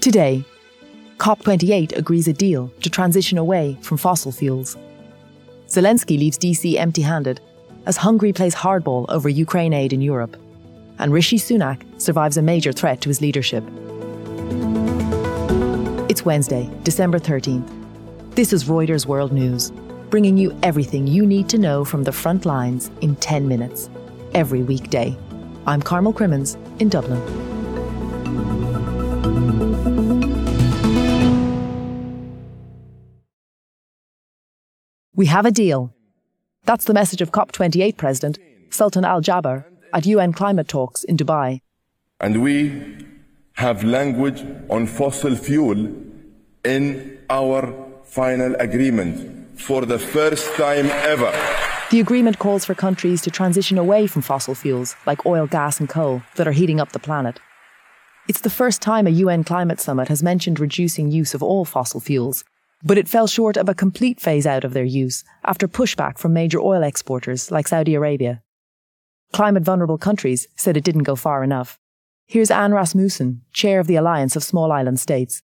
Today, COP28 agrees a deal to transition away from fossil fuels. Zelenskiy leaves DC empty handed as Hungary plays hardball over Ukraine aid in Europe. And Rishi Sunak survives a major threat to his leadership. It's Wednesday, December 13th. This is Reuters World News, bringing you everything you need to know from the front lines in 10 minutes, every weekday. I'm Carmel Crimmins in Dublin. We have a deal. That's the message of COP28 President Sultan Al Jaber at UN climate talks in Dubai. And we have language on fossil fuel in our final agreement for the first time ever. The agreement calls for countries to transition away from fossil fuels like oil, gas, and coal that are heating up the planet. It's the first time a UN climate summit has mentioned reducing use of all fossil fuels, but it fell short of a complete phase out of their use after pushback from major oil exporters like Saudi Arabia. Climate vulnerable countries said it didn't go far enough. Here's Anne Rasmussen, chair of the Alliance of Small Island States.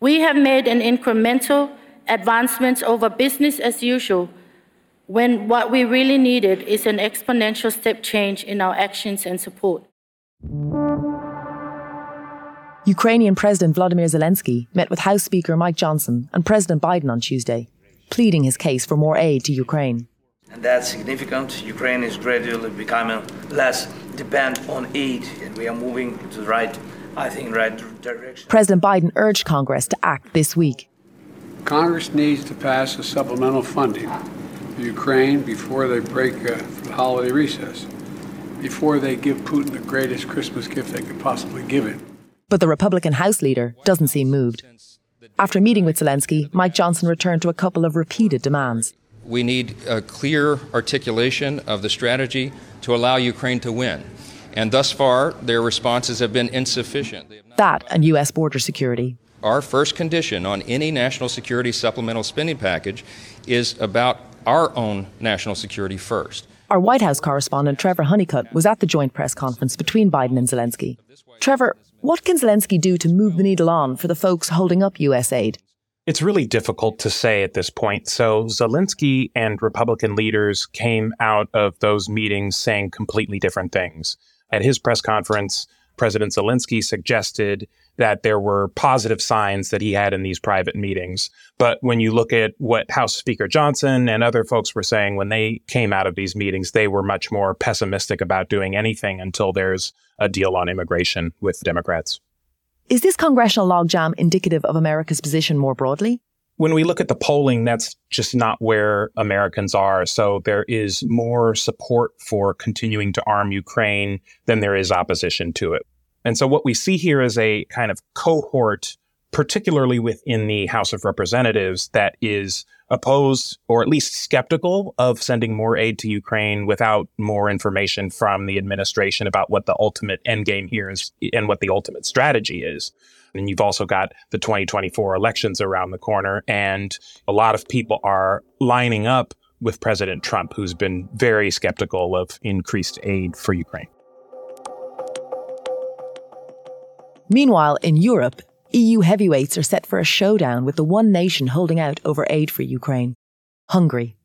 We have made an incremental advancements over business as usual when what we really needed is an exponential step change in our actions and support. Ukrainian President Vladimir Zelenskiy met with House Speaker Mike Johnson and President Biden on Tuesday, pleading his case for more aid to Ukraine. And that's significant. Ukraine is gradually becoming less dependent on aid, and we are moving to the right, I think, right direction. President Biden urged Congress to act this week. Congress needs to pass a supplemental funding for Ukraine before they break uh, for the holiday recess, before they give Putin the greatest Christmas gift they could possibly give him. But the Republican House leader doesn't seem moved. After meeting with Zelenskiy, Mike Johnson returned to a couple of repeated demands. We need a clear articulation of the strategy to allow Ukraine to win. And thus far, their responses have been insufficient. That and U.S. border security. Our first condition on any national security supplemental spending package is about our own national security first. Our White House correspondent Trevor Hunnicutt was at the joint press conference between Biden and Zelenskiy. Trevor, what can Zelenskiy do to move the needle on for the folks holding up U.S. aid? It's really difficult to say at this point. So, Zelenskiy and Republican leaders came out of those meetings saying completely different things. At his press conference, President Zelenskiy suggested that there were positive signs that he had in these private meetings. But when you look at what House Speaker Johnson and other folks were saying when they came out of these meetings, they were much more pessimistic about doing anything until there's a deal on immigration with Democrats. Is this congressional logjam indicative of America's position more broadly? When we look at the polling, that's just not where Americans are. So there is more support for continuing to arm Ukraine than there is opposition to it. And so what we see here is a kind of cohort, particularly within the House of Representatives, that is opposed or at least skeptical of sending more aid to Ukraine without more information from the administration about what the ultimate end game here is and what the ultimate strategy is. And you've also got the 2024 elections around the corner, and a lot of people are lining up with President Trump, who's been very skeptical of increased aid for Ukraine. Meanwhile, in Europe, EU heavyweights are set for a showdown with the one nation holding out over aid for Ukraine Hungary.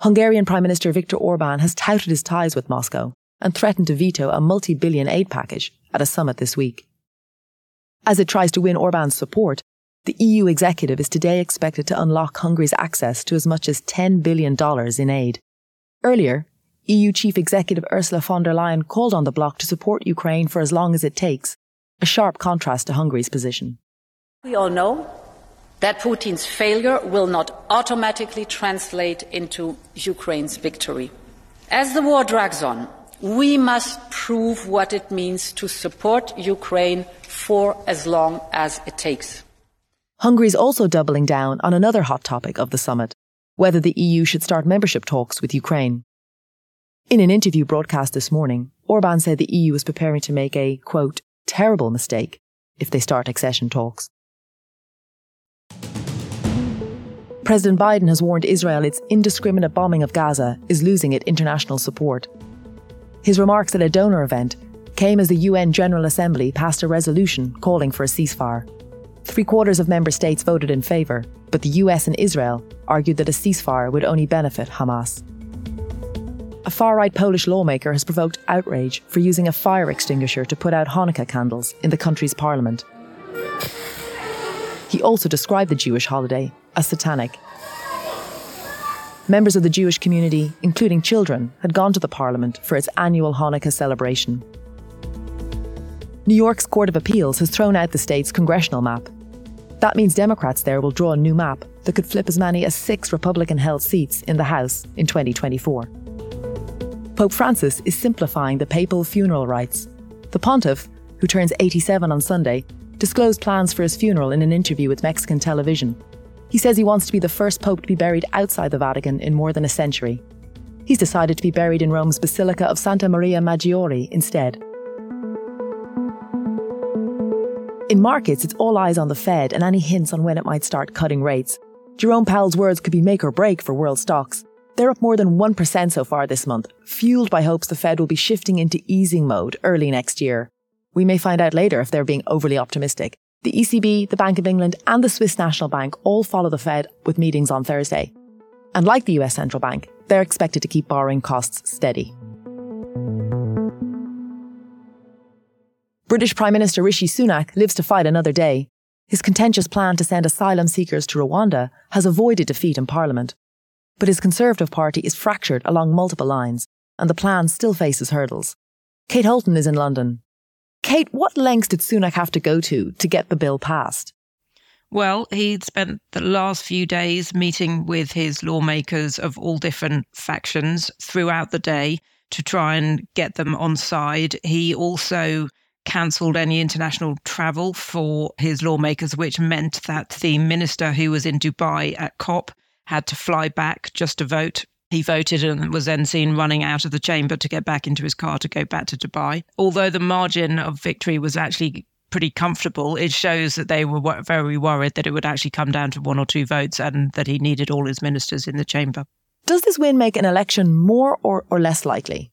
Hungarian Prime Minister Viktor Orban has touted his ties with Moscow and threatened to veto a multi billion aid package at a summit this week. As it tries to win Orban's support, the EU executive is today expected to unlock Hungary's access to as much as $10 billion in aid. Earlier, EU Chief Executive Ursula von der Leyen called on the bloc to support Ukraine for as long as it takes, a sharp contrast to Hungary's position. We all know that Putin's failure will not automatically translate into Ukraine's victory. As the war drags on, we must prove what it means to support Ukraine for as long as it takes. Hungary is also doubling down on another hot topic of the summit whether the EU should start membership talks with Ukraine. In an interview broadcast this morning, Orban said the EU is preparing to make a, quote, terrible mistake if they start accession talks. President Biden has warned Israel its indiscriminate bombing of Gaza is losing it international support. His remarks at a donor event came as the UN General Assembly passed a resolution calling for a ceasefire. Three quarters of member states voted in favour, but the US and Israel argued that a ceasefire would only benefit Hamas. A far right Polish lawmaker has provoked outrage for using a fire extinguisher to put out Hanukkah candles in the country's parliament. He also described the Jewish holiday as satanic. Members of the Jewish community, including children, had gone to the parliament for its annual Hanukkah celebration. New York's Court of Appeals has thrown out the state's congressional map. That means Democrats there will draw a new map that could flip as many as six Republican held seats in the House in 2024. Pope Francis is simplifying the papal funeral rites. The pontiff, who turns 87 on Sunday, disclosed plans for his funeral in an interview with Mexican television. He says he wants to be the first pope to be buried outside the Vatican in more than a century. He's decided to be buried in Rome's Basilica of Santa Maria Maggiore instead. In markets, it's all eyes on the Fed and any hints on when it might start cutting rates. Jerome Powell's words could be make or break for world stocks. They're up more than 1% so far this month, fueled by hopes the Fed will be shifting into easing mode early next year. We may find out later if they're being overly optimistic. The ECB, the Bank of England, and the Swiss National Bank all follow the Fed with meetings on Thursday. And like the US Central Bank, they're expected to keep borrowing costs steady. British Prime Minister Rishi Sunak lives to fight another day. His contentious plan to send asylum seekers to Rwanda has avoided defeat in Parliament. But his Conservative Party is fractured along multiple lines, and the plan still faces hurdles. Kate Holton is in London. Kate, what lengths did Sunak have to go to to get the bill passed? Well, he'd spent the last few days meeting with his lawmakers of all different factions throughout the day to try and get them on side. He also cancelled any international travel for his lawmakers, which meant that the minister who was in Dubai at COP had to fly back just to vote. He voted and was then seen running out of the chamber to get back into his car to go back to Dubai. Although the margin of victory was actually pretty comfortable, it shows that they were very worried that it would actually come down to one or two votes and that he needed all his ministers in the chamber. Does this win make an election more or, or less likely?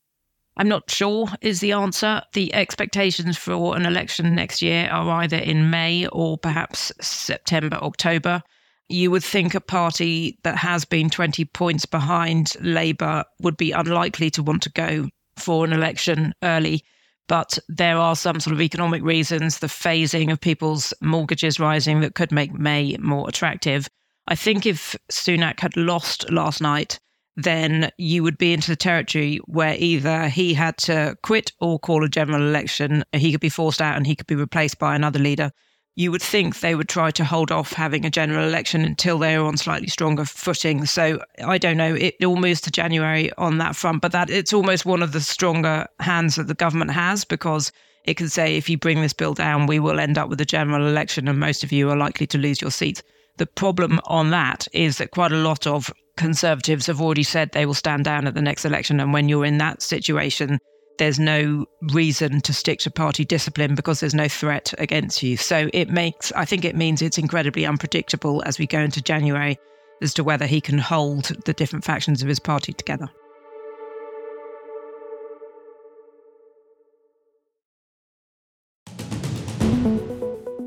I'm not sure is the answer. The expectations for an election next year are either in May or perhaps September, October. You would think a party that has been 20 points behind Labour would be unlikely to want to go for an election early. But there are some sort of economic reasons, the phasing of people's mortgages rising that could make May more attractive. I think if Sunak had lost last night, then you would be into the territory where either he had to quit or call a general election. He could be forced out and he could be replaced by another leader. You would think they would try to hold off having a general election until they are on slightly stronger footing. So I don't know. It all moves to January on that front, but that it's almost one of the stronger hands that the government has because it can say if you bring this bill down, we will end up with a general election, and most of you are likely to lose your seats. The problem on that is that quite a lot of Conservatives have already said they will stand down at the next election. And when you're in that situation, there's no reason to stick to party discipline because there's no threat against you. So it makes, I think it means it's incredibly unpredictable as we go into January as to whether he can hold the different factions of his party together.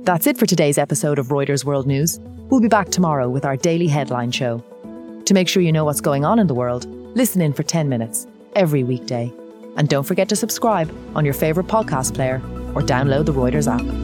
That's it for today's episode of Reuters World News. We'll be back tomorrow with our daily headline show. To make sure you know what's going on in the world, listen in for 10 minutes every weekday. And don't forget to subscribe on your favourite podcast player or download the Reuters app.